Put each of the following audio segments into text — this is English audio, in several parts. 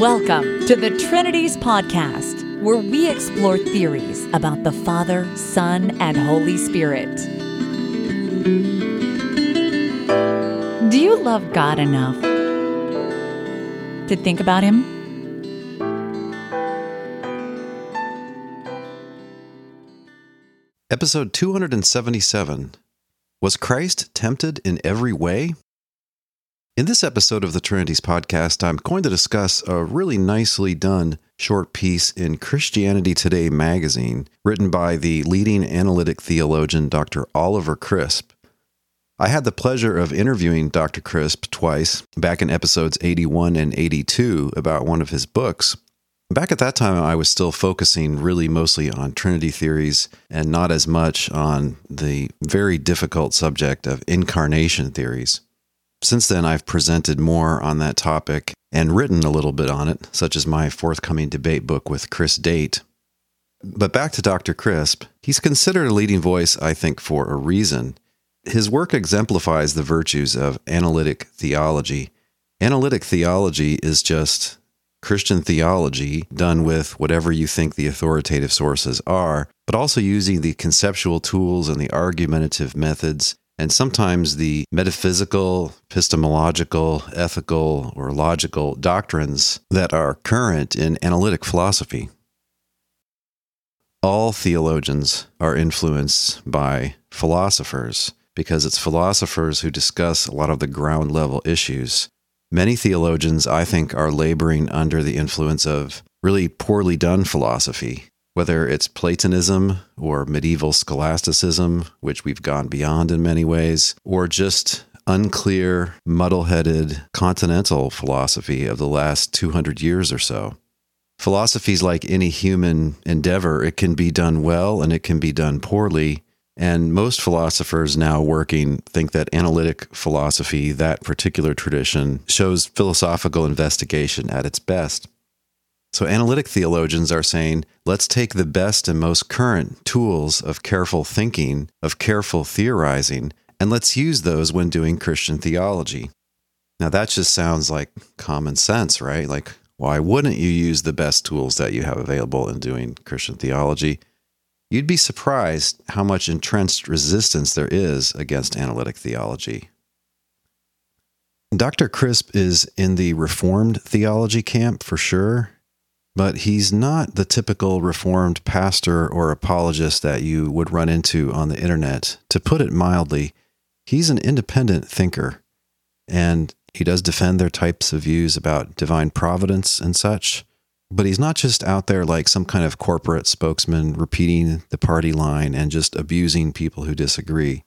Welcome to the Trinities Podcast, where we explore theories about the Father, Son, and Holy Spirit. Do you love God enough to think about Him? Episode 277 Was Christ tempted in every way? In this episode of the Trinities podcast, I'm going to discuss a really nicely done short piece in Christianity Today magazine written by the leading analytic theologian Dr. Oliver Crisp. I had the pleasure of interviewing Dr. Crisp twice back in episodes 81 and 82 about one of his books. Back at that time, I was still focusing really mostly on Trinity theories and not as much on the very difficult subject of incarnation theories. Since then, I've presented more on that topic and written a little bit on it, such as my forthcoming debate book with Chris Date. But back to Dr. Crisp, he's considered a leading voice, I think, for a reason. His work exemplifies the virtues of analytic theology. Analytic theology is just Christian theology done with whatever you think the authoritative sources are, but also using the conceptual tools and the argumentative methods and sometimes the metaphysical, epistemological, ethical, or logical doctrines that are current in analytic philosophy. All theologians are influenced by philosophers because it's philosophers who discuss a lot of the ground level issues. Many theologians, I think, are laboring under the influence of really poorly done philosophy whether it's Platonism or medieval scholasticism, which we've gone beyond in many ways, or just unclear, muddle headed continental philosophy of the last 200 years or so. Philosophy is like any human endeavor, it can be done well and it can be done poorly. And most philosophers now working think that analytic philosophy, that particular tradition, shows philosophical investigation at its best. So, analytic theologians are saying, let's take the best and most current tools of careful thinking, of careful theorizing, and let's use those when doing Christian theology. Now, that just sounds like common sense, right? Like, why wouldn't you use the best tools that you have available in doing Christian theology? You'd be surprised how much entrenched resistance there is against analytic theology. Dr. Crisp is in the Reformed theology camp for sure but he's not the typical reformed pastor or apologist that you would run into on the internet. To put it mildly, he's an independent thinker, and he does defend their types of views about divine providence and such. But he's not just out there like some kind of corporate spokesman repeating the party line and just abusing people who disagree.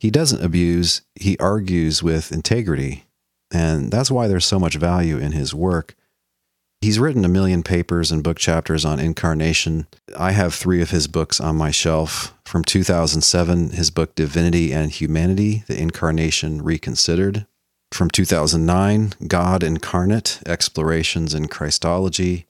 He doesn't abuse, he argues with integrity. And that's why there's so much value in his work He's written a million papers and book chapters on incarnation. I have three of his books on my shelf. From 2007, his book Divinity and Humanity The Incarnation Reconsidered. From 2009, God Incarnate Explorations in Christology.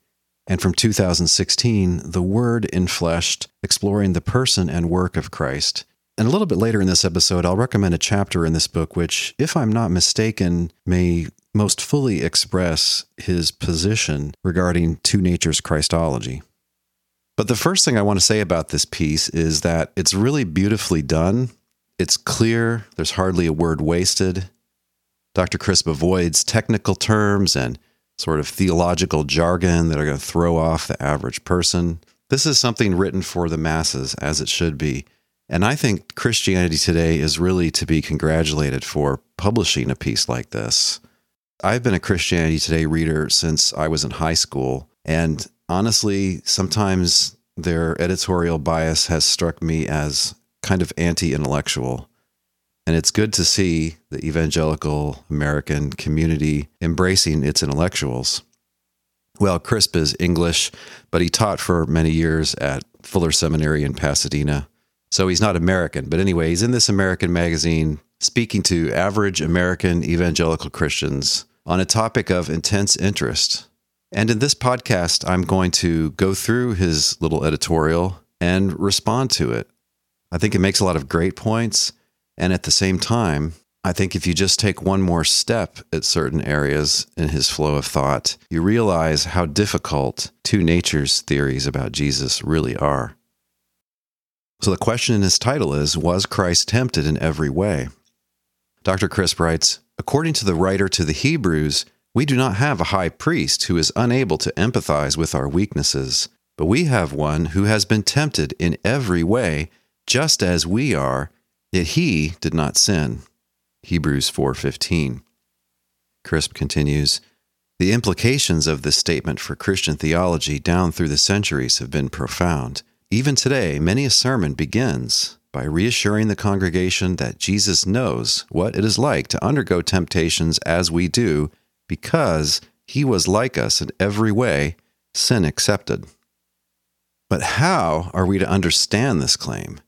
And from 2016, The Word Enfleshed Exploring the Person and Work of Christ. And a little bit later in this episode, I'll recommend a chapter in this book, which, if I'm not mistaken, may most fully express his position regarding two natures Christology. But the first thing I want to say about this piece is that it's really beautifully done. It's clear, there's hardly a word wasted. Dr. Crisp avoids technical terms and sort of theological jargon that are going to throw off the average person. This is something written for the masses, as it should be. And I think Christianity Today is really to be congratulated for publishing a piece like this. I've been a Christianity Today reader since I was in high school. And honestly, sometimes their editorial bias has struck me as kind of anti intellectual. And it's good to see the evangelical American community embracing its intellectuals. Well, Crisp is English, but he taught for many years at Fuller Seminary in Pasadena. So he's not American. But anyway, he's in this American magazine speaking to average American evangelical Christians on a topic of intense interest. And in this podcast, I'm going to go through his little editorial and respond to it. I think it makes a lot of great points. And at the same time, I think if you just take one more step at certain areas in his flow of thought, you realize how difficult two natures theories about Jesus really are. So the question in his title is Was Christ tempted in every way? Dr. Crisp writes According to the writer to the Hebrews, we do not have a high priest who is unable to empathize with our weaknesses, but we have one who has been tempted in every way, just as we are, yet he did not sin. Hebrews 4:15. Crisp continues, the implications of this statement for Christian theology down through the centuries have been profound. Even today, many a sermon begins by reassuring the congregation that Jesus knows what it is like to undergo temptations as we do because he was like us in every way, sin accepted. But how are we to understand this claim?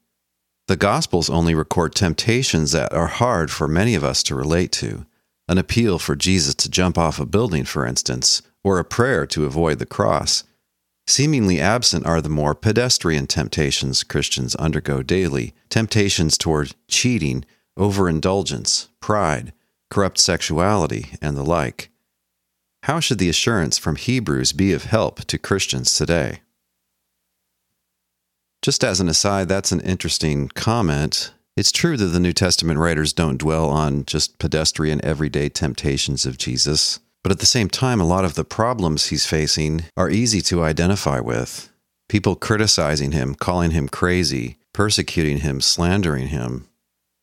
The Gospels only record temptations that are hard for many of us to relate to an appeal for Jesus to jump off a building, for instance, or a prayer to avoid the cross. Seemingly absent are the more pedestrian temptations Christians undergo daily temptations toward cheating, overindulgence, pride, corrupt sexuality, and the like. How should the assurance from Hebrews be of help to Christians today? Just as an aside, that's an interesting comment. It's true that the New Testament writers don't dwell on just pedestrian everyday temptations of Jesus, but at the same time, a lot of the problems he's facing are easy to identify with. People criticizing him, calling him crazy, persecuting him, slandering him.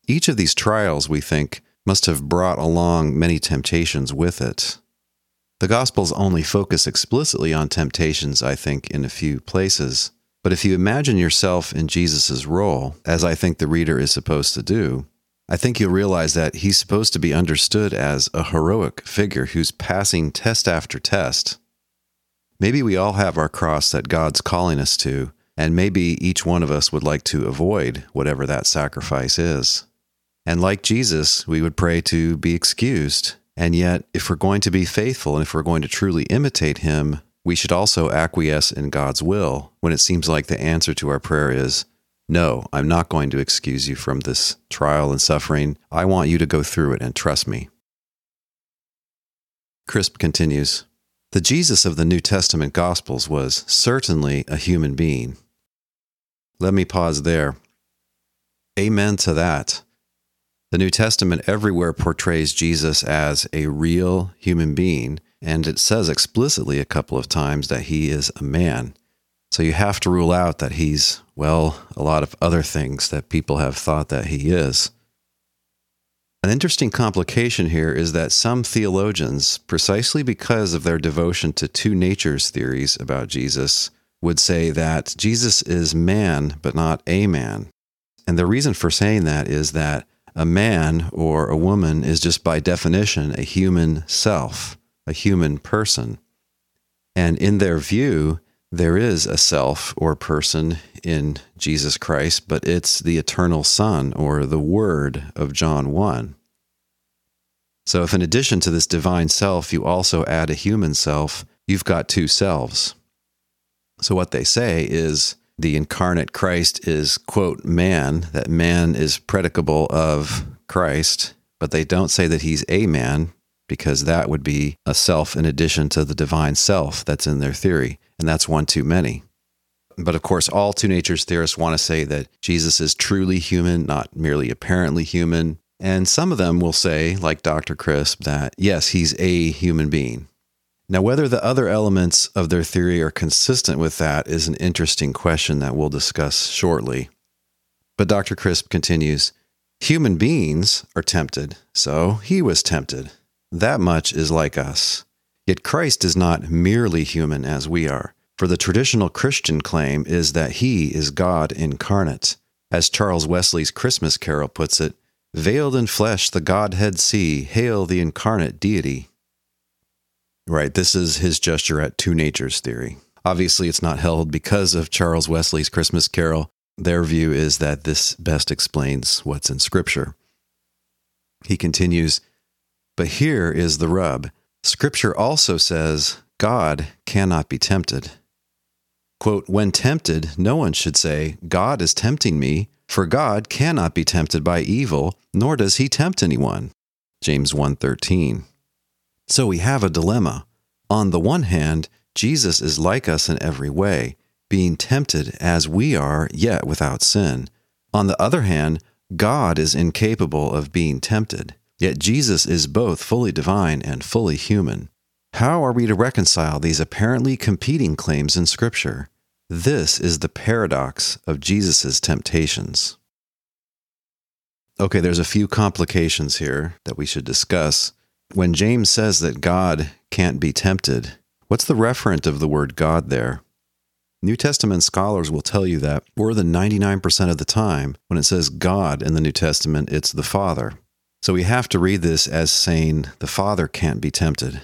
Each of these trials, we think, must have brought along many temptations with it. The Gospels only focus explicitly on temptations, I think, in a few places. But if you imagine yourself in Jesus' role, as I think the reader is supposed to do, I think you'll realize that he's supposed to be understood as a heroic figure who's passing test after test. Maybe we all have our cross that God's calling us to, and maybe each one of us would like to avoid whatever that sacrifice is. And like Jesus, we would pray to be excused. And yet, if we're going to be faithful and if we're going to truly imitate him, we should also acquiesce in God's will when it seems like the answer to our prayer is, No, I'm not going to excuse you from this trial and suffering. I want you to go through it and trust me. Crisp continues The Jesus of the New Testament Gospels was certainly a human being. Let me pause there. Amen to that. The New Testament everywhere portrays Jesus as a real human being and it says explicitly a couple of times that he is a man. So you have to rule out that he's, well, a lot of other things that people have thought that he is. An interesting complication here is that some theologians, precisely because of their devotion to two natures theories about Jesus, would say that Jesus is man, but not a man. And the reason for saying that is that a man or a woman is just by definition a human self a human person. And in their view, there is a self or person in Jesus Christ, but it's the eternal Son or the Word of John 1. So, if in addition to this divine self, you also add a human self, you've got two selves. So, what they say is the incarnate Christ is, quote, man, that man is predicable of Christ, but they don't say that he's a man because that would be a self in addition to the divine self that's in their theory. And that's one too many. But of course, all two natures theorists want to say that Jesus is truly human, not merely apparently human. And some of them will say, like Dr. Crisp, that yes, he's a human being. Now, whether the other elements of their theory are consistent with that is an interesting question that we'll discuss shortly. But Dr. Crisp continues Human beings are tempted, so he was tempted. That much is like us. Yet Christ is not merely human as we are, for the traditional Christian claim is that he is God incarnate. As Charles Wesley's Christmas carol puts it, veiled in flesh the Godhead see, hail the incarnate deity. Right, this is his gesture at two natures theory. Obviously, it's not held because of Charles Wesley's Christmas carol. Their view is that this best explains what's in Scripture. He continues, but here is the rub Scripture also says God cannot be tempted. Quote, when tempted, no one should say, God is tempting me, For God cannot be tempted by evil, nor does he tempt anyone. James 1:13. So we have a dilemma. On the one hand, Jesus is like us in every way, being tempted as we are, yet without sin. On the other hand, God is incapable of being tempted, yet Jesus is both fully divine and fully human. How are we to reconcile these apparently competing claims in Scripture? This is the paradox of Jesus' temptations. Okay, there's a few complications here that we should discuss. When James says that God can't be tempted, what's the referent of the word God there? New Testament scholars will tell you that more than 99% of the time, when it says God in the New Testament, it's the Father. So we have to read this as saying the Father can't be tempted.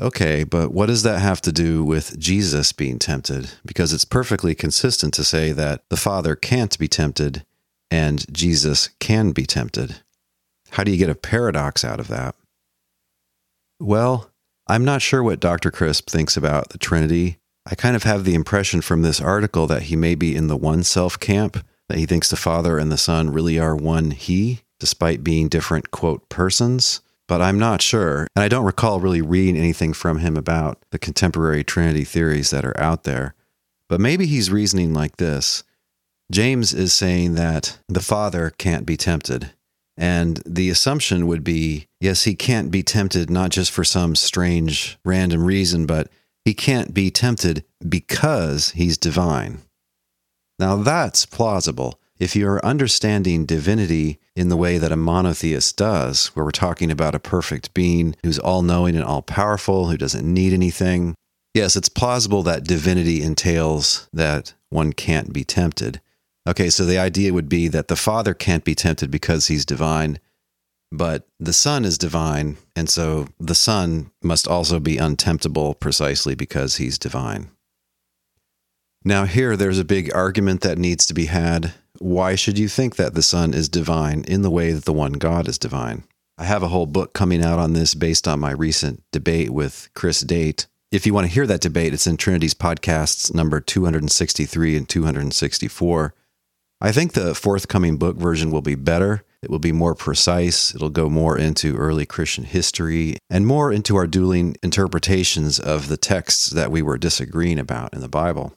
Okay, but what does that have to do with Jesus being tempted? Because it's perfectly consistent to say that the Father can't be tempted and Jesus can be tempted. How do you get a paradox out of that? Well, I'm not sure what Dr. Crisp thinks about the Trinity. I kind of have the impression from this article that he may be in the one self camp, that he thinks the Father and the Son really are one He, despite being different, quote, persons but I'm not sure. And I don't recall really reading anything from him about the contemporary Trinity theories that are out there. But maybe he's reasoning like this James is saying that the Father can't be tempted. And the assumption would be yes, he can't be tempted not just for some strange random reason, but he can't be tempted because he's divine. Now that's plausible if you're understanding divinity in the way that a monotheist does, where we're talking about a perfect being who's all knowing and all powerful, who doesn't need anything, yes, it's plausible that divinity entails that one can't be tempted. Okay, so the idea would be that the Father can't be tempted because he's divine, but the Son is divine, and so the Son must also be untemptable precisely because he's divine. Now, here there's a big argument that needs to be had why should you think that the Son is divine in the way that the one God is divine? I have a whole book coming out on this based on my recent debate with Chris Date. If you want to hear that debate, it's in Trinities podcasts number 263 and 264. I think the forthcoming book version will be better. It will be more precise. It'll go more into early Christian history and more into our dueling interpretations of the texts that we were disagreeing about in the Bible.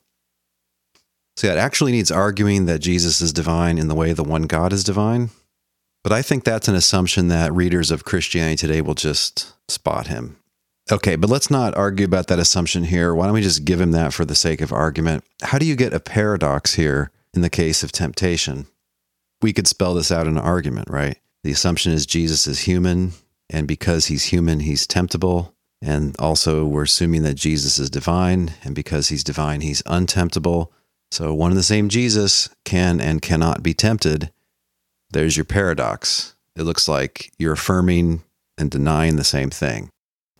So yeah, it actually needs arguing that Jesus is divine in the way the one God is divine. But I think that's an assumption that readers of Christianity today will just spot him. Okay, but let's not argue about that assumption here. Why don't we just give him that for the sake of argument? How do you get a paradox here in the case of temptation? We could spell this out in an argument, right? The assumption is Jesus is human, and because he's human, he's temptable. And also, we're assuming that Jesus is divine, and because he's divine, he's untemptable. So, one and the same Jesus can and cannot be tempted. There's your paradox. It looks like you're affirming and denying the same thing.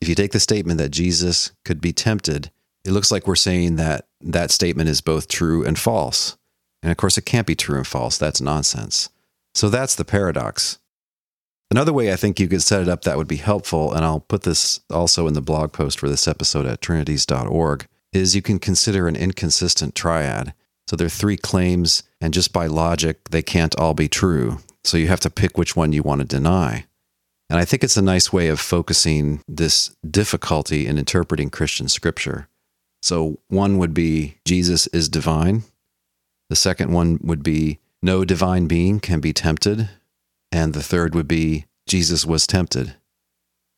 If you take the statement that Jesus could be tempted, it looks like we're saying that that statement is both true and false. And of course, it can't be true and false. That's nonsense. So that's the paradox. Another way I think you could set it up that would be helpful, and I'll put this also in the blog post for this episode at trinities.org, is you can consider an inconsistent triad. So there are three claims, and just by logic, they can't all be true. So you have to pick which one you want to deny. And I think it's a nice way of focusing this difficulty in interpreting Christian scripture. So one would be Jesus is divine. The second one would be no divine being can be tempted. And the third would be Jesus was tempted.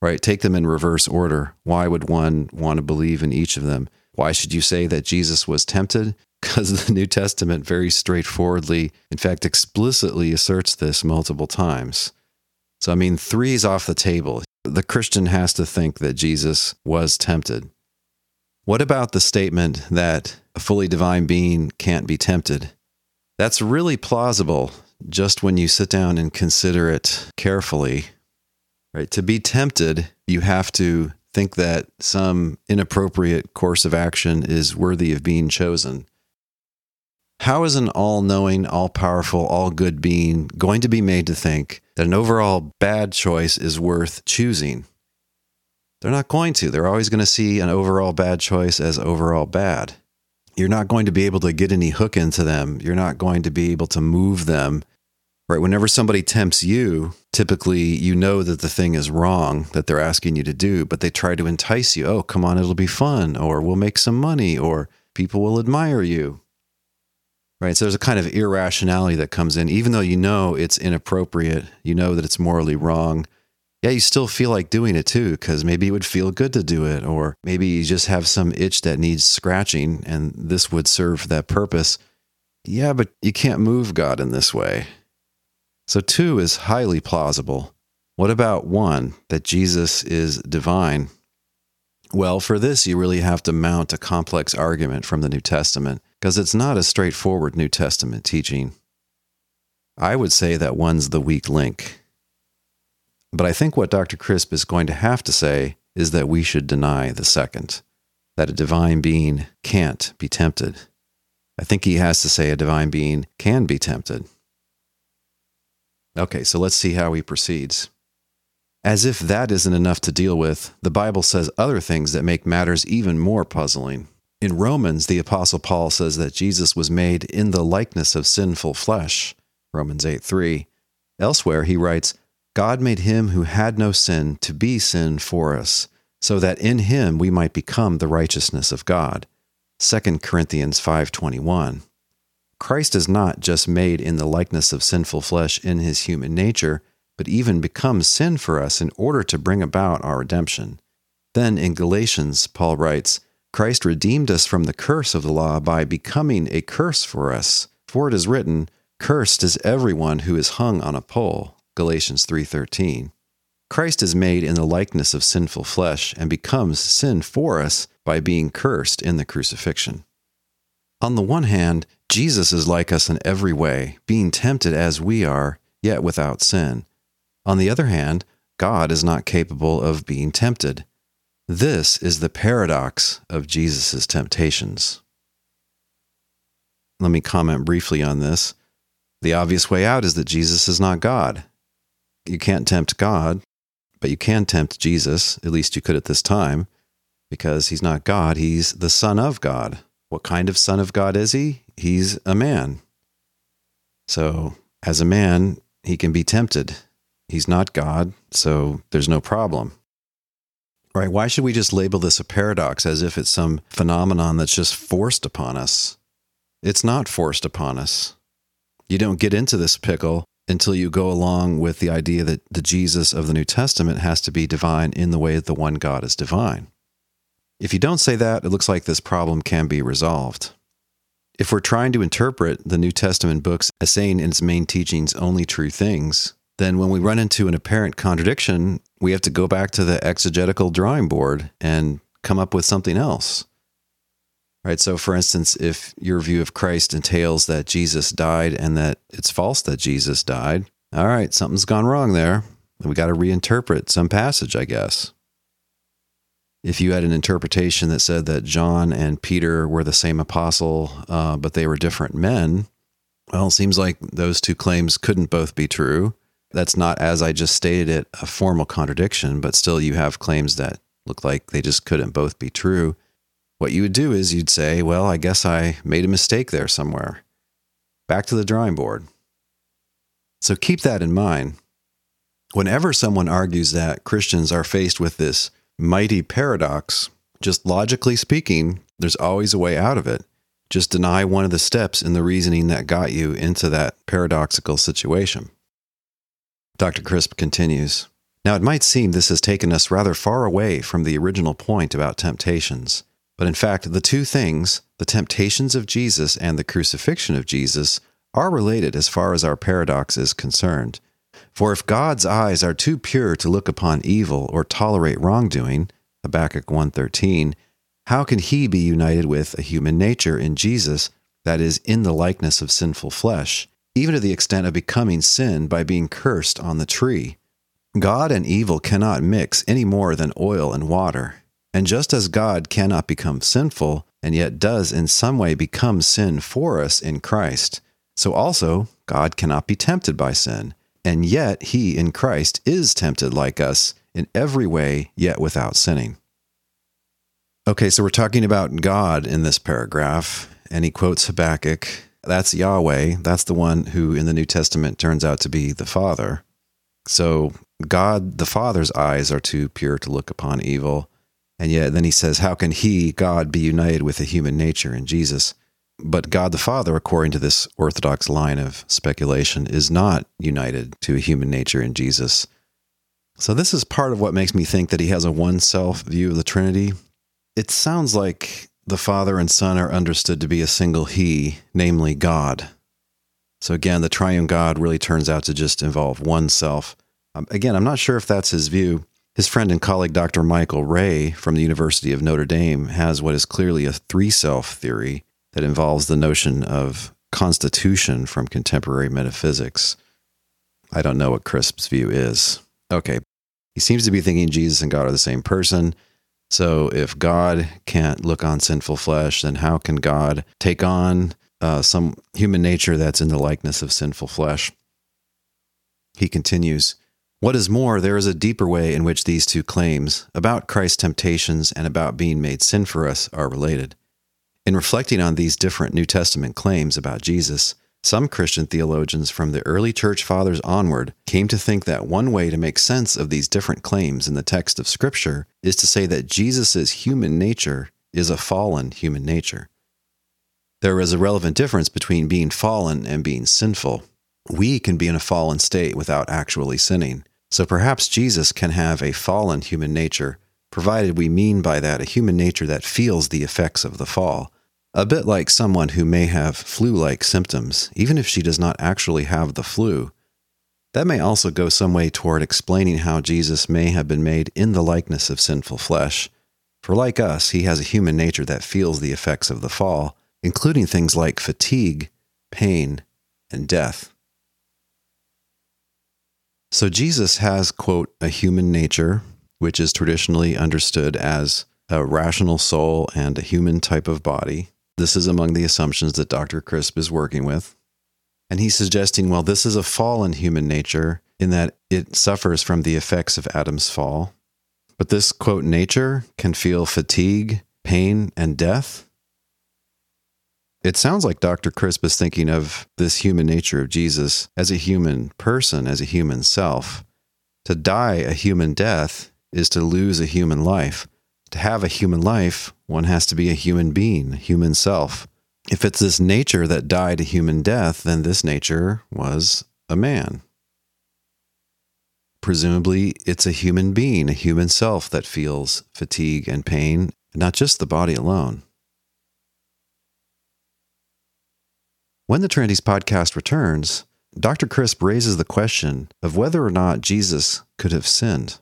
Right? Take them in reverse order. Why would one want to believe in each of them? Why should you say that Jesus was tempted? Because the New Testament very straightforwardly, in fact, explicitly asserts this multiple times. So, I mean, three is off the table. The Christian has to think that Jesus was tempted. What about the statement that a fully divine being can't be tempted? That's really plausible just when you sit down and consider it carefully. Right? To be tempted, you have to think that some inappropriate course of action is worthy of being chosen. How is an all knowing, all powerful, all good being going to be made to think that an overall bad choice is worth choosing? They're not going to. They're always going to see an overall bad choice as overall bad. You're not going to be able to get any hook into them. You're not going to be able to move them. Right? Whenever somebody tempts you, typically you know that the thing is wrong that they're asking you to do, but they try to entice you. Oh, come on, it'll be fun, or we'll make some money, or people will admire you. Right? So there's a kind of irrationality that comes in, even though you know it's inappropriate, you know that it's morally wrong yeah, you still feel like doing it too, because maybe it would feel good to do it, or maybe you just have some itch that needs scratching and this would serve that purpose. Yeah, but you can't move God in this way. So, two is highly plausible. What about one, that Jesus is divine? Well, for this, you really have to mount a complex argument from the New Testament, because it's not a straightforward New Testament teaching. I would say that one's the weak link. But I think what Dr. Crisp is going to have to say is that we should deny the second, that a divine being can't be tempted. I think he has to say a divine being can be tempted. Okay, so let's see how he proceeds. As if that isn't enough to deal with, the Bible says other things that make matters even more puzzling. In Romans, the Apostle Paul says that Jesus was made in the likeness of sinful flesh. Romans 8 3. Elsewhere, he writes, God made him who had no sin to be sin for us, so that in him we might become the righteousness of God. 2 Corinthians 5:21. Christ is not just made in the likeness of sinful flesh in his human nature, but even becomes sin for us in order to bring about our redemption. Then in Galatians, Paul writes, Christ redeemed us from the curse of the law by becoming a curse for us. For it is written, Cursed is everyone who is hung on a pole. Galatians 3:13. Christ is made in the likeness of sinful flesh and becomes sin for us by being cursed in the crucifixion. On the one hand, Jesus is like us in every way, being tempted as we are, yet without sin. On the other hand, God is not capable of being tempted. This is the paradox of Jesus' temptations. Let me comment briefly on this. The obvious way out is that Jesus is not God. You can't tempt God, but you can tempt Jesus. At least you could at this time, because he's not God. He's the Son of God. What kind of Son of God is he? He's a man. So, as a man, he can be tempted. He's not God, so there's no problem. Right? Why should we just label this a paradox as if it's some phenomenon that's just forced upon us? It's not forced upon us. You don't get into this pickle until you go along with the idea that the Jesus of the New Testament has to be divine in the way that the one God is divine. If you don't say that, it looks like this problem can be resolved. If we're trying to interpret the New Testament books as saying in its main teachings only true things, then when we run into an apparent contradiction, we have to go back to the exegetical drawing board and come up with something else. Right. So, for instance, if your view of Christ entails that Jesus died and that it's false that Jesus died, all right, something's gone wrong there. We got to reinterpret some passage, I guess. If you had an interpretation that said that John and Peter were the same apostle, uh, but they were different men, well, it seems like those two claims couldn't both be true. That's not, as I just stated it, a formal contradiction, but still you have claims that look like they just couldn't both be true what you would do is you'd say, Well, I guess I made a mistake there somewhere. Back to the drawing board. So keep that in mind. Whenever someone argues that Christians are faced with this mighty paradox, just logically speaking, there's always a way out of it. Just deny one of the steps in the reasoning that got you into that paradoxical situation. Dr. Crisp continues Now, it might seem this has taken us rather far away from the original point about temptations. But in fact, the two things, the temptations of Jesus and the crucifixion of Jesus, are related as far as our paradox is concerned. For if God's eyes are too pure to look upon evil or tolerate wrongdoing, Habakkuk 1:13, how can he be united with a human nature in Jesus that is in the likeness of sinful flesh, even to the extent of becoming sin by being cursed on the tree? God and evil cannot mix any more than oil and water. And just as God cannot become sinful, and yet does in some way become sin for us in Christ, so also God cannot be tempted by sin, and yet he in Christ is tempted like us in every way, yet without sinning. Okay, so we're talking about God in this paragraph, and he quotes Habakkuk. That's Yahweh. That's the one who in the New Testament turns out to be the Father. So God, the Father's eyes are too pure to look upon evil. And yet then he says, How can he, God, be united with a human nature in Jesus? But God the Father, according to this orthodox line of speculation, is not united to a human nature in Jesus. So, this is part of what makes me think that he has a one self view of the Trinity. It sounds like the Father and Son are understood to be a single He, namely God. So, again, the triune God really turns out to just involve one self. Um, again, I'm not sure if that's his view. His friend and colleague, Dr. Michael Rea from the University of Notre Dame, has what is clearly a three self theory that involves the notion of constitution from contemporary metaphysics. I don't know what Crisp's view is. Okay. He seems to be thinking Jesus and God are the same person. So if God can't look on sinful flesh, then how can God take on uh, some human nature that's in the likeness of sinful flesh? He continues What is more, there is a deeper way in which these two claims about Christ's temptations and about being made sin for us are related. In reflecting on these different New Testament claims about Jesus, some Christian theologians from the early church fathers onward came to think that one way to make sense of these different claims in the text of Scripture is to say that Jesus' human nature is a fallen human nature. There is a relevant difference between being fallen and being sinful. We can be in a fallen state without actually sinning. So perhaps Jesus can have a fallen human nature, provided we mean by that a human nature that feels the effects of the fall a bit like someone who may have flu like symptoms, even if she does not actually have the flu. That may also go some way toward explaining how Jesus may have been made in the likeness of sinful flesh. For like us, he has a human nature that feels the effects of the fall, including things like fatigue, pain, and death. So Jesus has, quote, a human nature, which is traditionally understood as a rational soul and a human type of body. This is among the assumptions that Dr. Crisp is working with. And he's suggesting, well, this is a fallen human nature in that it suffers from the effects of Adam's fall. But this, quote, nature can feel fatigue, pain, and death. It sounds like Dr. Crisp is thinking of this human nature of Jesus as a human person, as a human self. To die a human death is to lose a human life to have a human life, one has to be a human being, a human self. If it's this nature that died a human death, then this nature was a man. Presumably, it's a human being, a human self that feels fatigue and pain, not just the body alone. When the Trinities podcast returns, Dr. Crisp raises the question of whether or not Jesus could have sinned.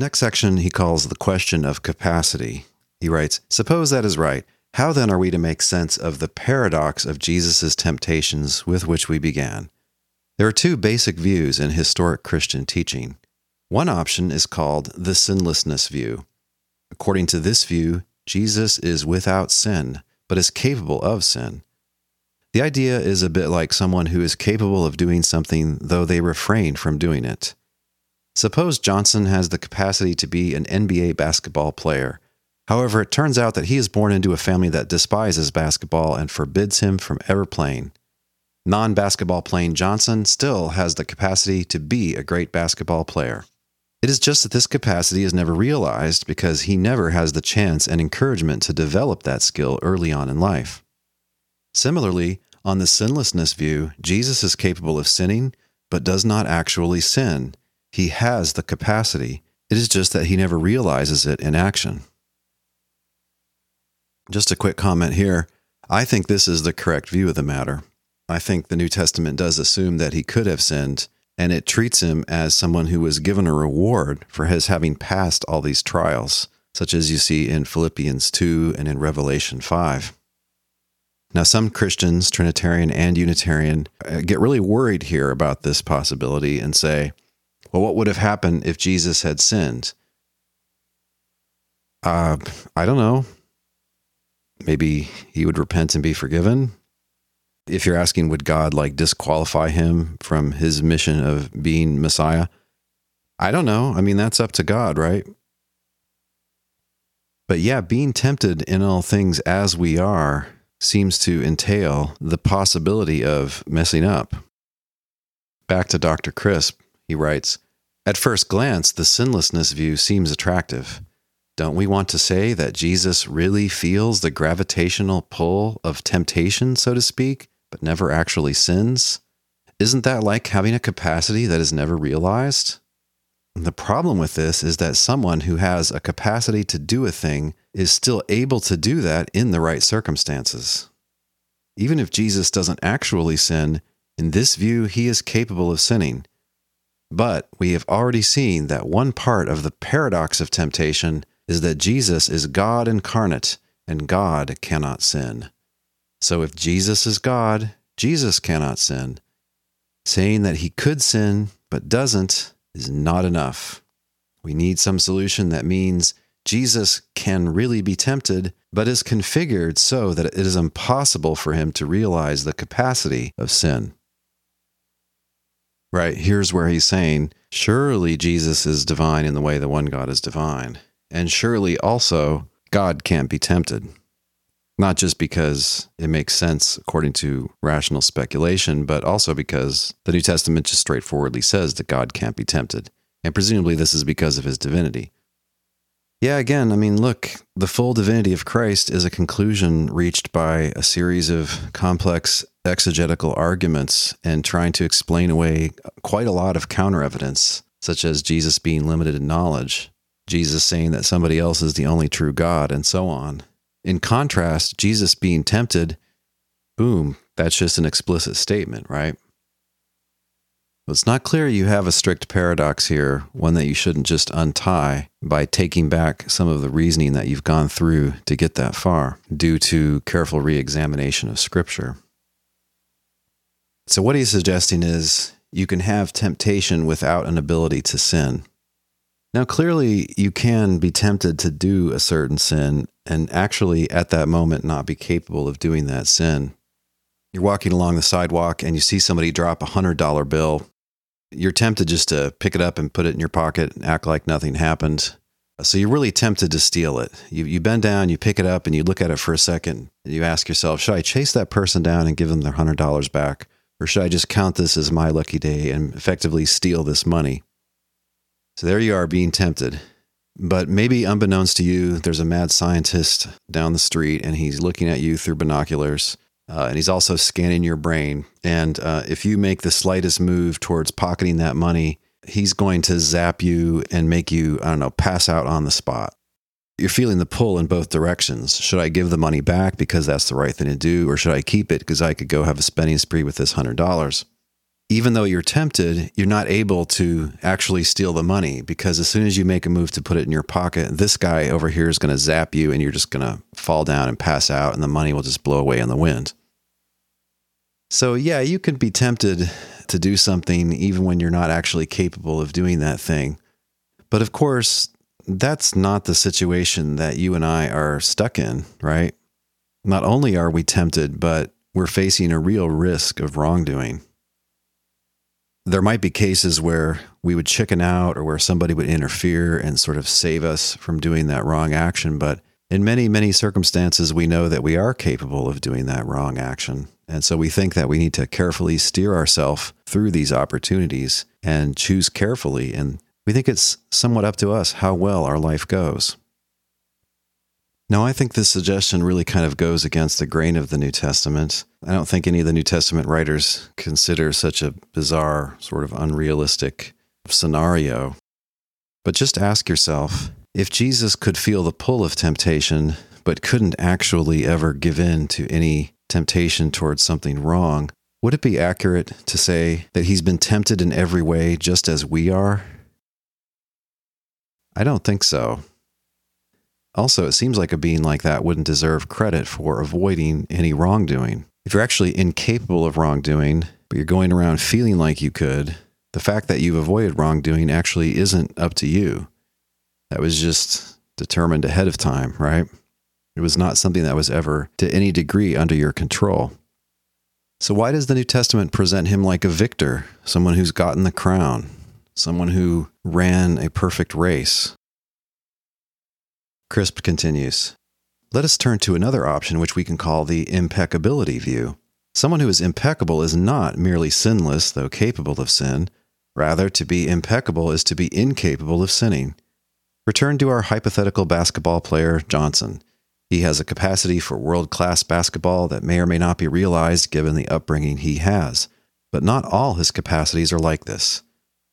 Next section he calls the question of capacity. He writes Suppose that is right. How then are we to make sense of the paradox of Jesus' temptations with which we began? There are two basic views in historic Christian teaching. One option is called the sinlessness view. According to this view, Jesus is without sin, but is capable of sin. The idea is a bit like someone who is capable of doing something though they refrain from doing it. Suppose Johnson has the capacity to be an NBA basketball player. However, it turns out that he is born into a family that despises basketball and forbids him from ever playing. Non basketball playing Johnson still has the capacity to be a great basketball player. It is just that this capacity is never realized because he never has the chance and encouragement to develop that skill early on in life. Similarly, on the sinlessness view, Jesus is capable of sinning, but does not actually sin he has the capacity. It is just that he never realizes it in action. Just a quick comment here. I think this is the correct view of the matter. I think the New Testament does assume that he could have sinned, and it treats him as someone who was given a reward for his having passed all these trials, such as you see in Philippians 2 and in Revelation 5. Now, some Christians, Trinitarian and Unitarian, uh, get really worried here about this possibility and say, well, what would have happened if Jesus had sinned? Uh, I don't know. Maybe he would repent and be forgiven. If you're asking, would God like disqualify him from his mission of being Messiah? I don't know. I mean, that's up to God, right? But yeah, being tempted in all things as we are seems to entail the possibility of messing up. Back to Dr. Crisp, he writes At first glance, the sinlessness view seems attractive. Don't we want to say that Jesus really feels the gravitational pull of temptation, so to speak, but never actually sins? Isn't that like having a capacity that is never realized? The problem with this is that someone who has a capacity to do a thing is still able to do that in the right circumstances. Even if Jesus doesn't actually sin, in this view, he is capable of sinning. But we have already seen that one part of the paradox of temptation is that Jesus is God incarnate and God cannot sin. So if Jesus is God, Jesus cannot sin. Saying that he could sin but doesn't is not enough. We need some solution that means Jesus can really be tempted, but is configured so that it is impossible for him to realize the capacity of sin. Right, here's where he's saying, surely Jesus is divine in the way the one God is divine. And surely also God can't be tempted. Not just because it makes sense according to rational speculation, but also because the New Testament just straightforwardly says that God can't be tempted. And presumably this is because of his divinity. Yeah, again, I mean, look, the full divinity of Christ is a conclusion reached by a series of complex exegetical arguments and trying to explain away quite a lot of counter evidence, such as Jesus being limited in knowledge, Jesus saying that somebody else is the only true God, and so on. In contrast, Jesus being tempted, boom, that's just an explicit statement, right? It's not clear you have a strict paradox here, one that you shouldn't just untie by taking back some of the reasoning that you've gone through to get that far due to careful re examination of Scripture. So, what he's suggesting is you can have temptation without an ability to sin. Now, clearly, you can be tempted to do a certain sin and actually at that moment not be capable of doing that sin. You're walking along the sidewalk and you see somebody drop a $100 bill. You're tempted just to pick it up and put it in your pocket and act like nothing happened. So you're really tempted to steal it. You, you bend down, you pick it up, and you look at it for a second. You ask yourself, should I chase that person down and give them their $100 back? Or should I just count this as my lucky day and effectively steal this money? So there you are being tempted. But maybe unbeknownst to you, there's a mad scientist down the street and he's looking at you through binoculars. Uh, and he's also scanning your brain. And uh, if you make the slightest move towards pocketing that money, he's going to zap you and make you, I don't know, pass out on the spot. You're feeling the pull in both directions. Should I give the money back because that's the right thing to do? Or should I keep it because I could go have a spending spree with this $100? even though you're tempted, you're not able to actually steal the money because as soon as you make a move to put it in your pocket, this guy over here is going to zap you and you're just going to fall down and pass out and the money will just blow away in the wind. So, yeah, you can be tempted to do something even when you're not actually capable of doing that thing. But of course, that's not the situation that you and I are stuck in, right? Not only are we tempted, but we're facing a real risk of wrongdoing there might be cases where we would chicken out or where somebody would interfere and sort of save us from doing that wrong action. But in many, many circumstances, we know that we are capable of doing that wrong action. And so we think that we need to carefully steer ourselves through these opportunities and choose carefully. And we think it's somewhat up to us how well our life goes. Now, I think this suggestion really kind of goes against the grain of the New Testament. I don't think any of the New Testament writers consider such a bizarre, sort of unrealistic scenario. But just ask yourself if Jesus could feel the pull of temptation, but couldn't actually ever give in to any temptation towards something wrong, would it be accurate to say that he's been tempted in every way just as we are? I don't think so. Also, it seems like a being like that wouldn't deserve credit for avoiding any wrongdoing. If you're actually incapable of wrongdoing, but you're going around feeling like you could, the fact that you've avoided wrongdoing actually isn't up to you. That was just determined ahead of time, right? It was not something that was ever to any degree under your control. So, why does the New Testament present him like a victor, someone who's gotten the crown, someone who ran a perfect race? Crisp continues Let us turn to another option, which we can call the impeccability view. Someone who is impeccable is not merely sinless, though capable of sin. Rather, to be impeccable is to be incapable of sinning. Return to our hypothetical basketball player, Johnson. He has a capacity for world class basketball that may or may not be realized given the upbringing he has. But not all his capacities are like this.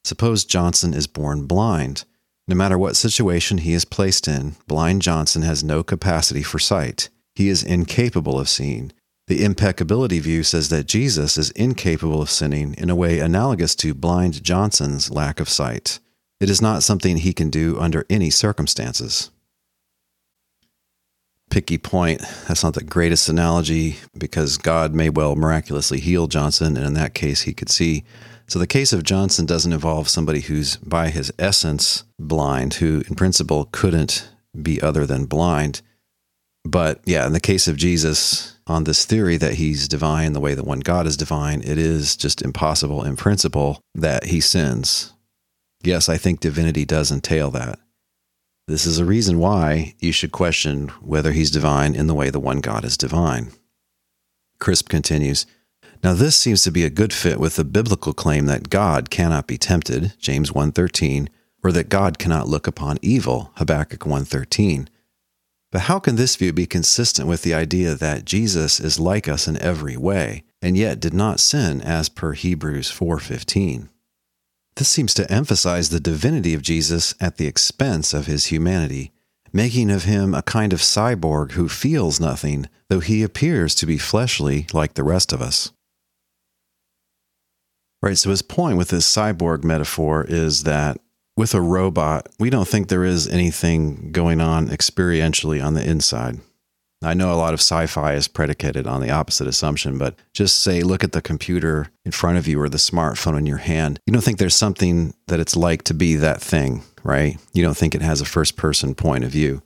Suppose Johnson is born blind. No matter what situation he is placed in, blind Johnson has no capacity for sight. He is incapable of seeing. The impeccability view says that Jesus is incapable of sinning in a way analogous to blind Johnson's lack of sight. It is not something he can do under any circumstances picky point. That's not the greatest analogy because God may well miraculously heal Johnson, and in that case, he could see. So the case of Johnson doesn't involve somebody who's by his essence blind, who in principle couldn't be other than blind. But yeah, in the case of Jesus, on this theory that he's divine the way that one God is divine, it is just impossible in principle that he sins. Yes, I think divinity does entail that. This is a reason why you should question whether he's divine in the way the one God is divine. Crisp continues, now this seems to be a good fit with the biblical claim that God cannot be tempted, James 1:13, or that God cannot look upon evil, Habakkuk 1:13. But how can this view be consistent with the idea that Jesus is like us in every way and yet did not sin as per Hebrews 4:15? This seems to emphasize the divinity of Jesus at the expense of his humanity, making of him a kind of cyborg who feels nothing, though he appears to be fleshly like the rest of us. Right, so his point with this cyborg metaphor is that with a robot, we don't think there is anything going on experientially on the inside. I know a lot of sci fi is predicated on the opposite assumption, but just say, look at the computer in front of you or the smartphone in your hand. You don't think there's something that it's like to be that thing, right? You don't think it has a first person point of view.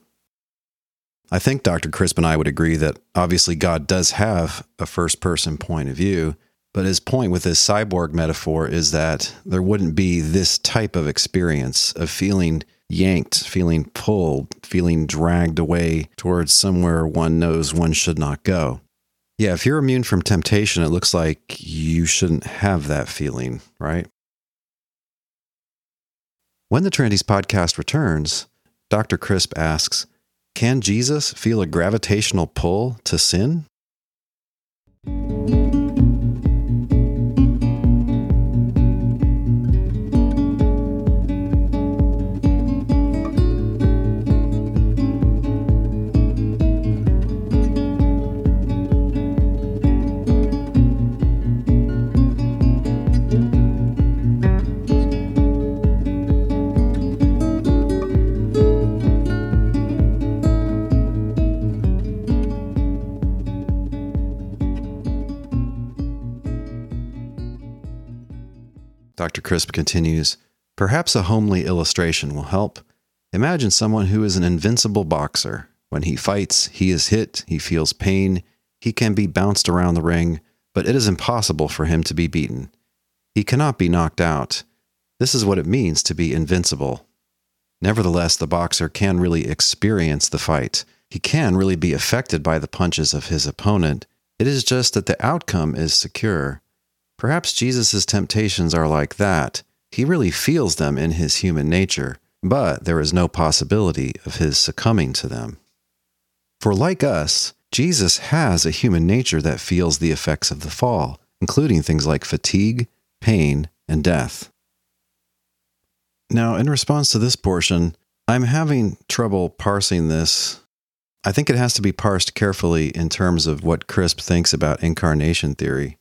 I think Dr. Crisp and I would agree that obviously God does have a first person point of view, but his point with this cyborg metaphor is that there wouldn't be this type of experience of feeling yanked, feeling pulled, feeling dragged away towards somewhere one knows one should not go. Yeah, if you're immune from temptation, it looks like you shouldn't have that feeling, right? When the Trinities podcast returns, Dr. Crisp asks Can Jesus feel a gravitational pull to sin? Dr. Crisp continues Perhaps a homely illustration will help. Imagine someone who is an invincible boxer. When he fights, he is hit, he feels pain, he can be bounced around the ring, but it is impossible for him to be beaten. He cannot be knocked out. This is what it means to be invincible. Nevertheless, the boxer can really experience the fight. He can really be affected by the punches of his opponent. It is just that the outcome is secure. Perhaps Jesus' temptations are like that. He really feels them in his human nature, but there is no possibility of his succumbing to them. For like us, Jesus has a human nature that feels the effects of the fall, including things like fatigue, pain, and death. Now, in response to this portion, I'm having trouble parsing this. I think it has to be parsed carefully in terms of what Crisp thinks about incarnation theory.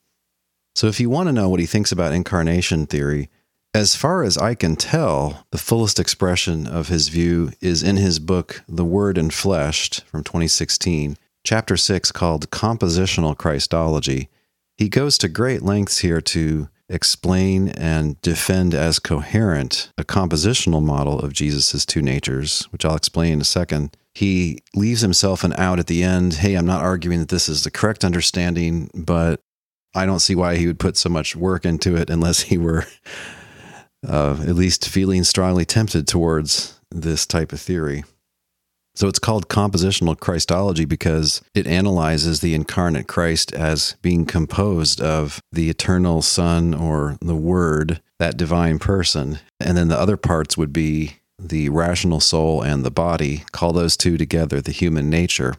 So if you want to know what he thinks about incarnation theory, as far as I can tell, the fullest expression of his view is in his book, The Word Enfleshed from 2016, chapter 6, called Compositional Christology. He goes to great lengths here to explain and defend as coherent a compositional model of Jesus' two natures, which I'll explain in a second. He leaves himself an out at the end. Hey, I'm not arguing that this is the correct understanding, but I don't see why he would put so much work into it unless he were uh, at least feeling strongly tempted towards this type of theory. So it's called compositional Christology because it analyzes the incarnate Christ as being composed of the eternal Son or the Word, that divine person. And then the other parts would be the rational soul and the body. Call those two together the human nature.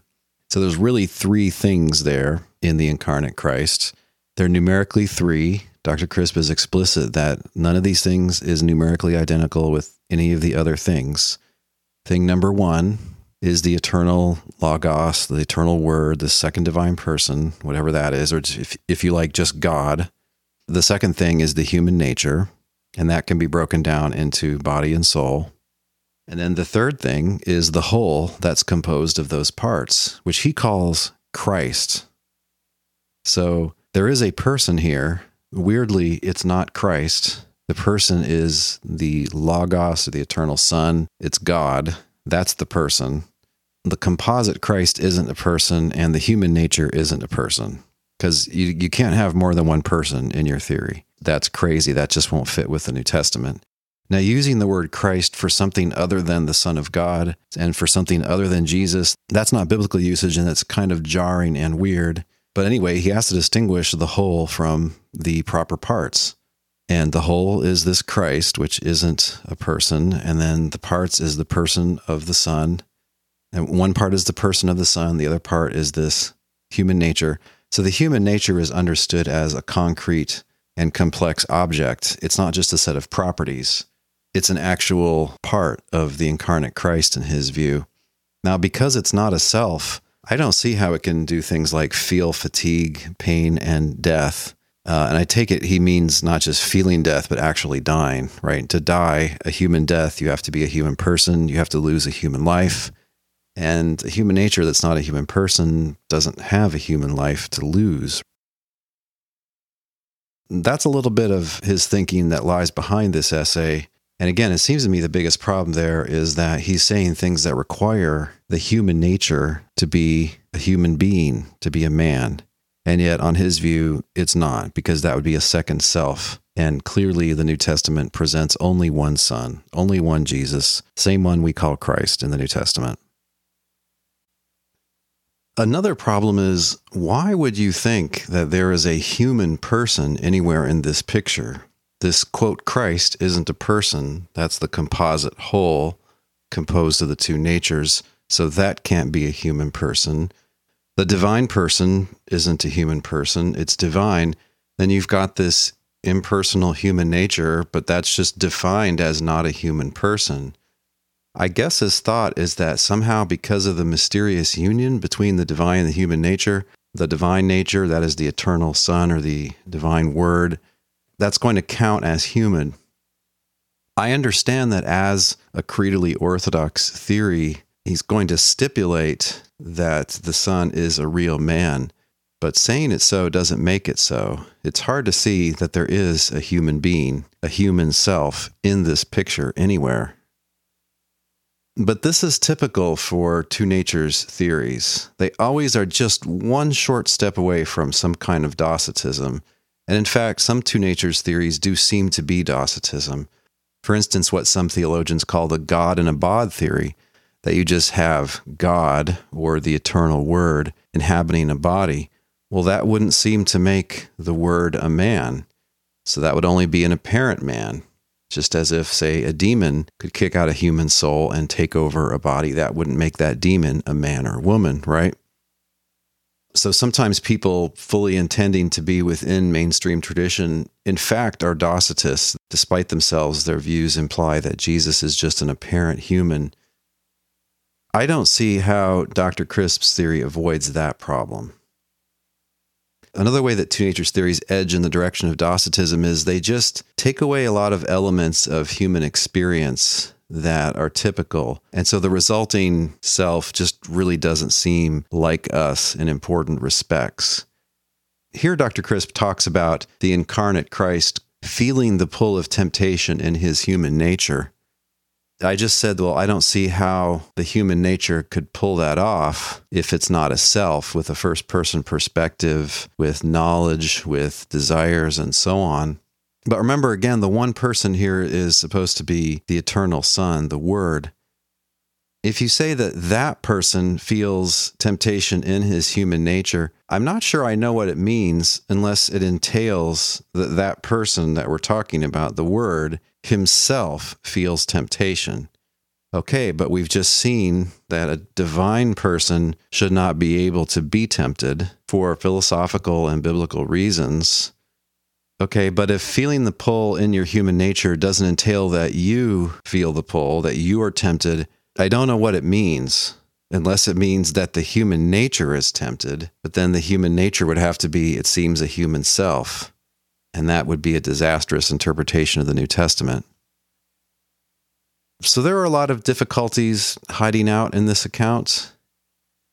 So there's really three things there in the incarnate Christ. They're numerically three. Dr. Crisp is explicit that none of these things is numerically identical with any of the other things. Thing number one is the eternal Logos, the eternal Word, the second divine person, whatever that is, or if, if you like, just God. The second thing is the human nature, and that can be broken down into body and soul. And then the third thing is the whole that's composed of those parts, which he calls Christ. So there is a person here. Weirdly, it's not Christ. The person is the Logos, or the eternal Son. It's God. That's the person the composite Christ isn't a person and the human nature isn't a person because you, you can't have more than one person in your theory. That's crazy. That just won't fit with the New Testament. Now, using the word Christ for something other than the Son of God and for something other than Jesus, that's not biblical usage and it's kind of jarring and weird. But anyway, he has to distinguish the whole from the proper parts. And the whole is this Christ, which isn't a person. And then the parts is the person of the Son and one part is the person of the Son, the other part is this human nature. So the human nature is understood as a concrete and complex object. It's not just a set of properties, it's an actual part of the incarnate Christ in his view. Now, because it's not a self, I don't see how it can do things like feel fatigue, pain, and death. Uh, and I take it he means not just feeling death, but actually dying, right? To die a human death, you have to be a human person, you have to lose a human life. And a human nature that's not a human person doesn't have a human life to lose. That's a little bit of his thinking that lies behind this essay. And again, it seems to me the biggest problem there is that he's saying things that require the human nature to be a human being, to be a man. And yet, on his view, it's not, because that would be a second self. And clearly, the New Testament presents only one Son, only one Jesus, same one we call Christ in the New Testament. Another problem is why would you think that there is a human person anywhere in this picture? This quote, Christ isn't a person. That's the composite whole composed of the two natures. So that can't be a human person. The divine person isn't a human person, it's divine. Then you've got this impersonal human nature, but that's just defined as not a human person. I guess his thought is that somehow, because of the mysterious union between the divine and the human nature, the divine nature, that is the eternal Son or the divine Word, that's going to count as human. I understand that as a creedally orthodox theory, he's going to stipulate that the Son is a real man. But saying it so doesn't make it so. It's hard to see that there is a human being, a human self in this picture anywhere. But this is typical for two natures theories. They always are just one short step away from some kind of Docetism. And in fact, some two natures theories do seem to be Docetism. For instance, what some theologians call the God in a bod theory, that you just have God or the eternal Word inhabiting a body. Well, that wouldn't seem to make the Word a man. So that would only be an apparent man just as if, say, a demon could kick out a human soul and take over a body. That wouldn't make that demon a man or woman, right? So sometimes people fully intending to be within mainstream tradition, in fact, are Docetists. Despite themselves, their views imply that Jesus is just an apparent human. I don't see how Dr. Crisp's theory avoids that problem. Another way that two natures theories edge in the direction of Docetism is they just take away a lot of elements of human experience that are typical. And so the resulting self just really doesn't seem like us in important respects. Here, Dr. Crisp talks about the incarnate Christ feeling the pull of temptation in his human nature. I just said, well, I don't see how the human nature could pull that off if it's not a self with a first person perspective, with knowledge, with desires, and so on. But remember again, the one person here is supposed to be the eternal Son, the Word. If you say that that person feels temptation in his human nature, I'm not sure I know what it means unless it entails that that person that we're talking about, the Word, himself feels temptation. Okay, but we've just seen that a divine person should not be able to be tempted for philosophical and biblical reasons. Okay, but if feeling the pull in your human nature doesn't entail that you feel the pull, that you are tempted, I don't know what it means, unless it means that the human nature is tempted. But then the human nature would have to be, it seems, a human self. And that would be a disastrous interpretation of the New Testament. So there are a lot of difficulties hiding out in this account.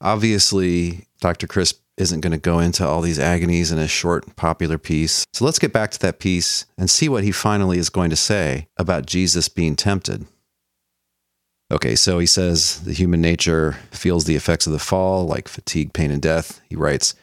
Obviously, Dr. Crisp isn't going to go into all these agonies in a short, popular piece. So let's get back to that piece and see what he finally is going to say about Jesus being tempted. Okay, so he says the human nature feels the effects of the fall, like fatigue, pain, and death. He writes,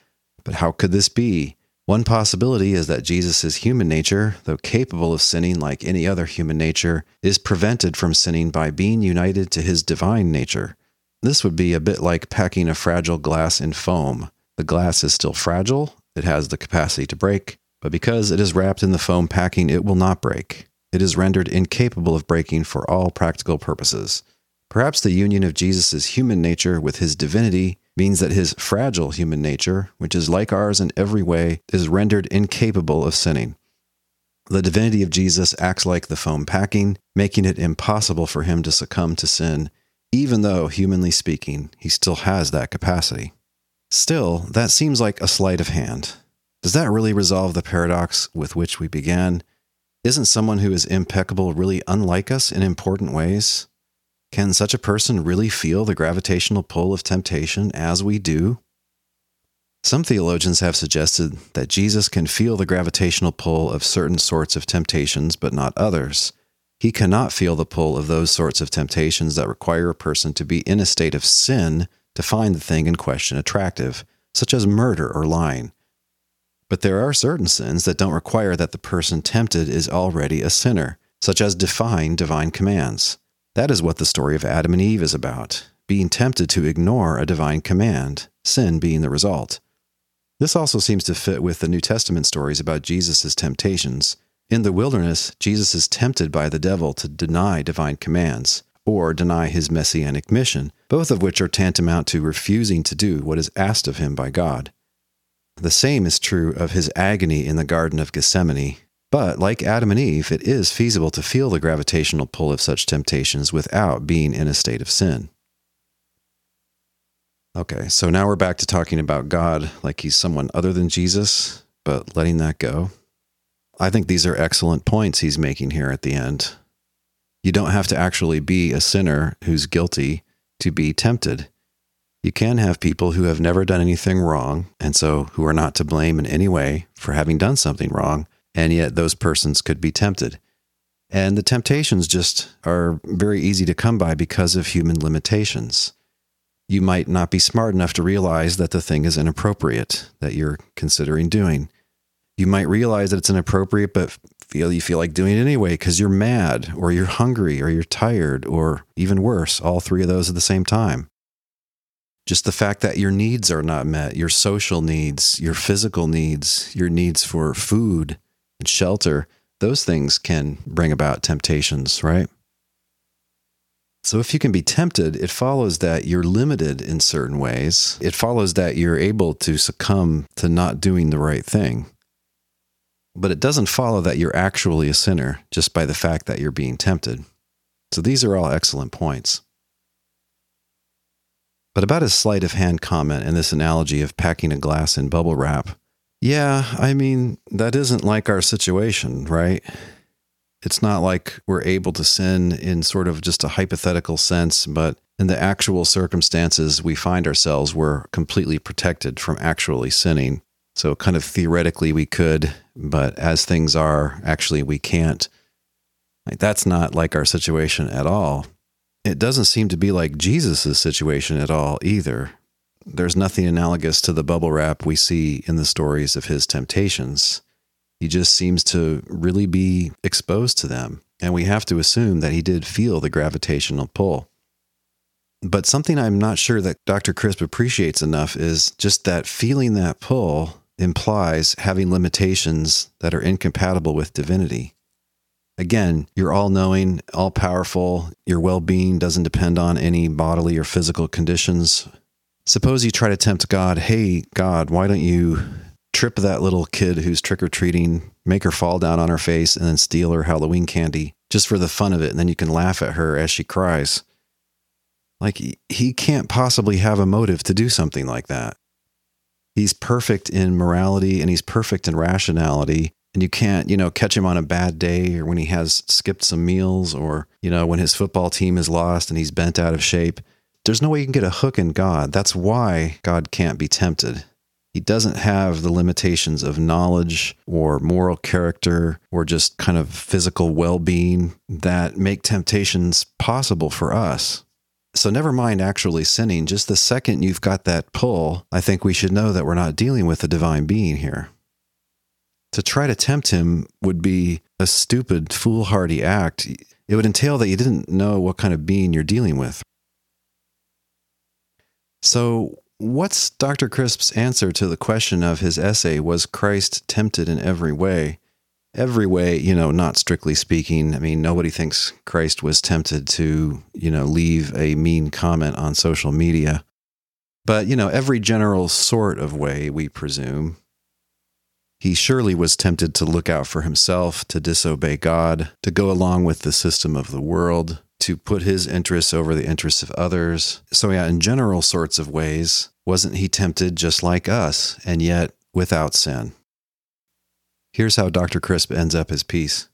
But how could this be? One possibility is that Jesus' human nature, though capable of sinning like any other human nature, is prevented from sinning by being united to his divine nature. This would be a bit like packing a fragile glass in foam. The glass is still fragile, it has the capacity to break, but because it is wrapped in the foam packing, it will not break. It is rendered incapable of breaking for all practical purposes. Perhaps the union of Jesus' human nature with his divinity means that his fragile human nature, which is like ours in every way, is rendered incapable of sinning. The divinity of Jesus acts like the foam packing, making it impossible for him to succumb to sin, even though, humanly speaking, he still has that capacity. Still, that seems like a sleight of hand. Does that really resolve the paradox with which we began? Isn't someone who is impeccable really unlike us in important ways? Can such a person really feel the gravitational pull of temptation as we do? Some theologians have suggested that Jesus can feel the gravitational pull of certain sorts of temptations, but not others. He cannot feel the pull of those sorts of temptations that require a person to be in a state of sin to find the thing in question attractive, such as murder or lying. But there are certain sins that don't require that the person tempted is already a sinner, such as defying divine commands. That is what the story of Adam and Eve is about being tempted to ignore a divine command, sin being the result. This also seems to fit with the New Testament stories about Jesus' temptations. In the wilderness, Jesus is tempted by the devil to deny divine commands or deny his messianic mission, both of which are tantamount to refusing to do what is asked of him by God. The same is true of his agony in the Garden of Gethsemane. But like Adam and Eve, it is feasible to feel the gravitational pull of such temptations without being in a state of sin. Okay, so now we're back to talking about God like he's someone other than Jesus, but letting that go. I think these are excellent points he's making here at the end. You don't have to actually be a sinner who's guilty to be tempted. You can have people who have never done anything wrong, and so who are not to blame in any way for having done something wrong, and yet those persons could be tempted. And the temptations just are very easy to come by because of human limitations. You might not be smart enough to realize that the thing is inappropriate that you're considering doing. You might realize that it's inappropriate, but feel you feel like doing it anyway because you're mad or you're hungry or you're tired or even worse, all three of those at the same time. Just the fact that your needs are not met, your social needs, your physical needs, your needs for food and shelter, those things can bring about temptations, right? So, if you can be tempted, it follows that you're limited in certain ways. It follows that you're able to succumb to not doing the right thing. But it doesn't follow that you're actually a sinner just by the fact that you're being tempted. So these are all excellent points. But about his sleight of hand comment and this analogy of packing a glass in bubble wrap, Yeah, I mean, that isn't like our situation, right? It's not like we're able to sin in sort of just a hypothetical sense, but in the actual circumstances we find ourselves, we're completely protected from actually sinning. So, kind of theoretically, we could, but as things are, actually, we can't. Like, that's not like our situation at all. It doesn't seem to be like Jesus' situation at all either. There's nothing analogous to the bubble wrap we see in the stories of his temptations. He just seems to really be exposed to them, and we have to assume that he did feel the gravitational pull. But something I'm not sure that Dr. Crisp appreciates enough is just that feeling that pull implies having limitations that are incompatible with divinity. Again, you're all knowing, all powerful, your well being doesn't depend on any bodily or physical conditions. Suppose you try to tempt God, hey, God, why don't you trip that little kid who's trick or treating, make her fall down on her face, and then steal her Halloween candy just for the fun of it. And then you can laugh at her as she cries. Like, he can't possibly have a motive to do something like that. He's perfect in morality and he's perfect in rationality. And you can't, you know, catch him on a bad day or when he has skipped some meals or, you know, when his football team is lost and he's bent out of shape. There's no way you can get a hook in God. That's why God can't be tempted. He doesn't have the limitations of knowledge or moral character or just kind of physical well being that make temptations possible for us. So, never mind actually sinning, just the second you've got that pull, I think we should know that we're not dealing with a divine being here. To try to tempt him would be a stupid, foolhardy act. It would entail that you didn't know what kind of being you're dealing with. So, what's Dr. Crisp's answer to the question of his essay Was Christ tempted in every way? Every way, you know, not strictly speaking. I mean, nobody thinks Christ was tempted to, you know, leave a mean comment on social media. But, you know, every general sort of way, we presume. He surely was tempted to look out for himself, to disobey God, to go along with the system of the world, to put his interests over the interests of others. So, yeah, in general sorts of ways, wasn't he tempted just like us, and yet without sin? Here's how Dr. Crisp ends up his piece.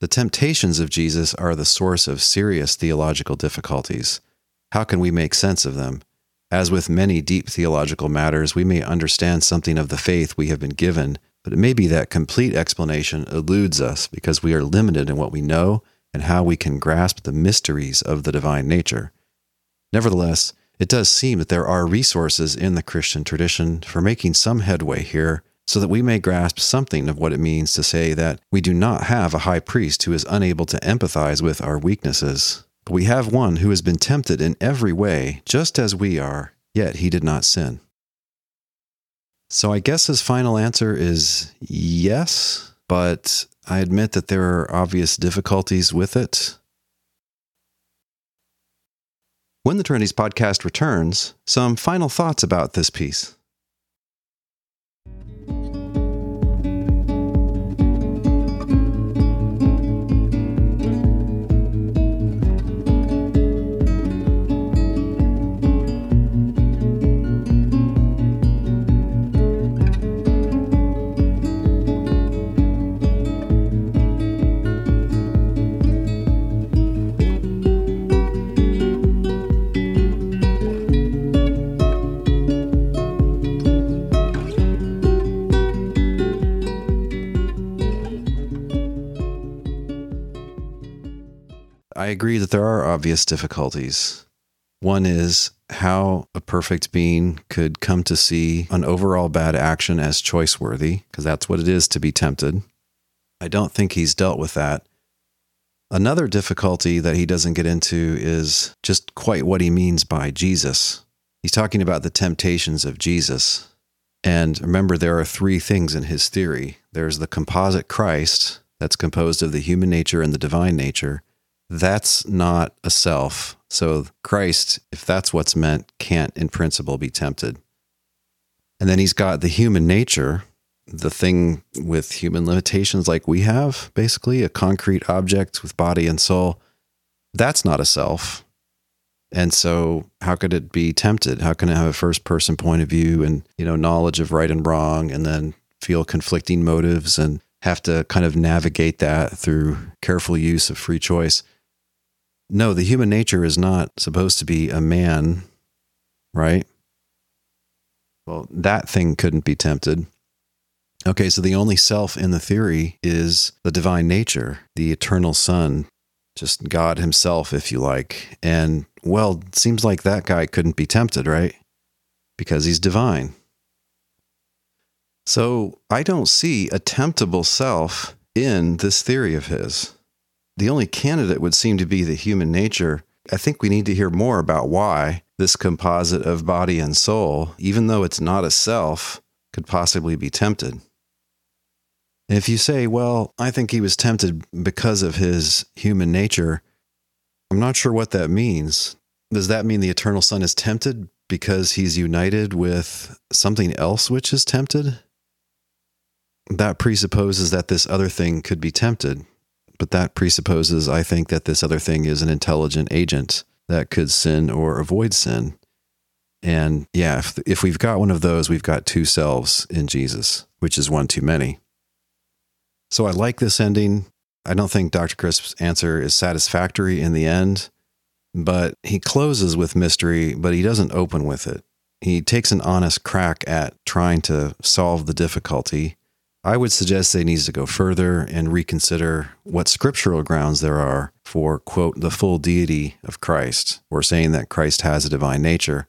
The temptations of Jesus are the source of serious theological difficulties. How can we make sense of them? As with many deep theological matters, we may understand something of the faith we have been given, but it may be that complete explanation eludes us because we are limited in what we know and how we can grasp the mysteries of the divine nature. Nevertheless, it does seem that there are resources in the Christian tradition for making some headway here so that we may grasp something of what it means to say that we do not have a high priest who is unable to empathize with our weaknesses, but we have one who has been tempted in every way, just as we are, yet he did not sin. So I guess his final answer is yes, but I admit that there are obvious difficulties with it. When the Trinities podcast returns, some final thoughts about this piece. I agree that there are obvious difficulties. One is how a perfect being could come to see an overall bad action as choice worthy, because that's what it is to be tempted. I don't think he's dealt with that. Another difficulty that he doesn't get into is just quite what he means by Jesus. He's talking about the temptations of Jesus. And remember, there are three things in his theory there's the composite Christ, that's composed of the human nature and the divine nature that's not a self. So Christ, if that's what's meant, can't in principle be tempted. And then he's got the human nature, the thing with human limitations like we have, basically, a concrete object with body and soul. That's not a self. And so how could it be tempted? How can it have a first person point of view and, you know, knowledge of right and wrong and then feel conflicting motives and have to kind of navigate that through careful use of free choice. No, the human nature is not supposed to be a man, right? Well, that thing couldn't be tempted. Okay, so the only self in the theory is the divine nature, the eternal Son, just God Himself, if you like. And well, seems like that guy couldn't be tempted, right? Because he's divine. So I don't see a temptable self in this theory of his. The only candidate would seem to be the human nature. I think we need to hear more about why this composite of body and soul, even though it's not a self, could possibly be tempted. If you say, well, I think he was tempted because of his human nature, I'm not sure what that means. Does that mean the eternal Son is tempted because he's united with something else which is tempted? That presupposes that this other thing could be tempted, but that presupposes, I think, that this other thing is an intelligent agent that could sin or avoid sin. And yeah, if, if we've got one of those, we've got two selves in Jesus, which is one too many. So I like this ending. I don't think Dr. Crisp's answer is satisfactory in the end, but he closes with mystery, but he doesn't open with it. He takes an honest crack at trying to solve the difficulty. I would suggest they he needs to go further and reconsider what scriptural grounds there are for, quote, the full deity of Christ, or saying that Christ has a divine nature.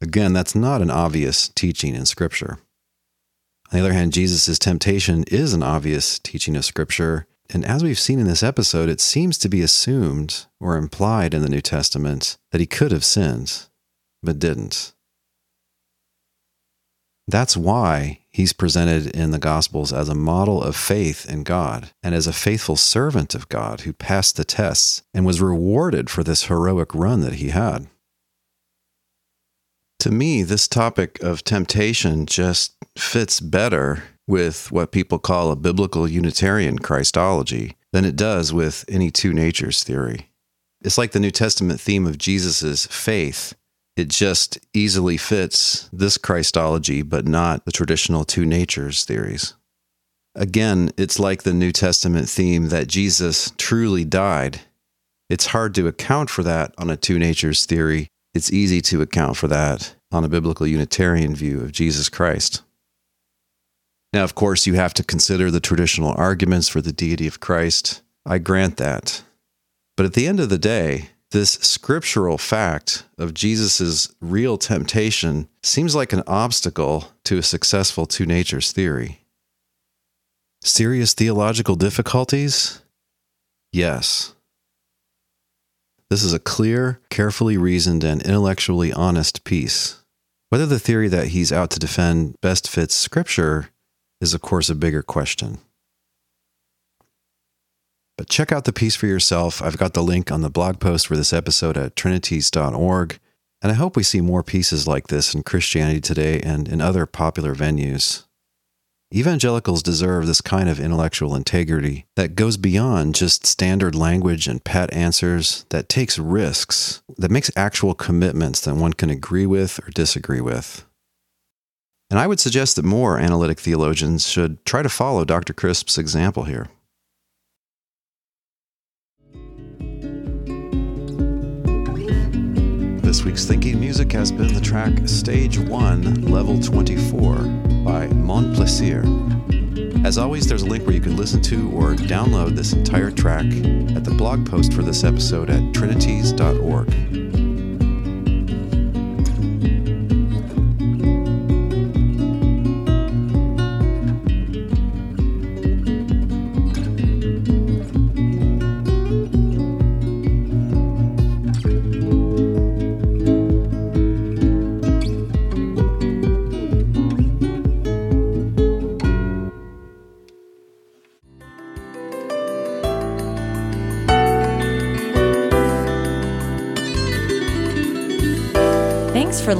Again, that's not an obvious teaching in Scripture. On the other hand, Jesus' temptation is an obvious teaching of Scripture. And as we've seen in this episode, it seems to be assumed or implied in the New Testament that he could have sinned, but didn't. That's why he's presented in the Gospels as a model of faith in God and as a faithful servant of God who passed the tests and was rewarded for this heroic run that he had. To me, this topic of temptation just fits better with what people call a biblical Unitarian Christology than it does with any two natures theory. It's like the New Testament theme of Jesus' faith. It just easily fits this Christology, but not the traditional two natures theories. Again, it's like the New Testament theme that Jesus truly died. It's hard to account for that on a two natures theory it's easy to account for that on a biblical Unitarian view of Jesus Christ. Now, of course, you have to consider the traditional arguments for the deity of Christ. I grant that. But at the end of the day, this scriptural fact of Jesus' real temptation seems like an obstacle to a successful two natures theory. Serious theological difficulties? Yes. This is a clear, carefully reasoned, and intellectually honest piece. Whether the theory that he's out to defend best fits Scripture is, of course, a bigger question. But check out the piece for yourself. I've got the link on the blog post for this episode at trinities.org. And I hope we see more pieces like this in Christianity Today and in other popular venues. Evangelicals deserve this kind of intellectual integrity that goes beyond just standard language and pat answers, that takes risks, that makes actual commitments that one can agree with or disagree with. And I would suggest that more analytic theologians should try to follow Dr. Crisp's example here. Week's thinking music has been the track Stage 1, Level 24 by Mon Plaisir. As always, there's a link where you can listen to or download this entire track at the blog post for this episode at trinities.org.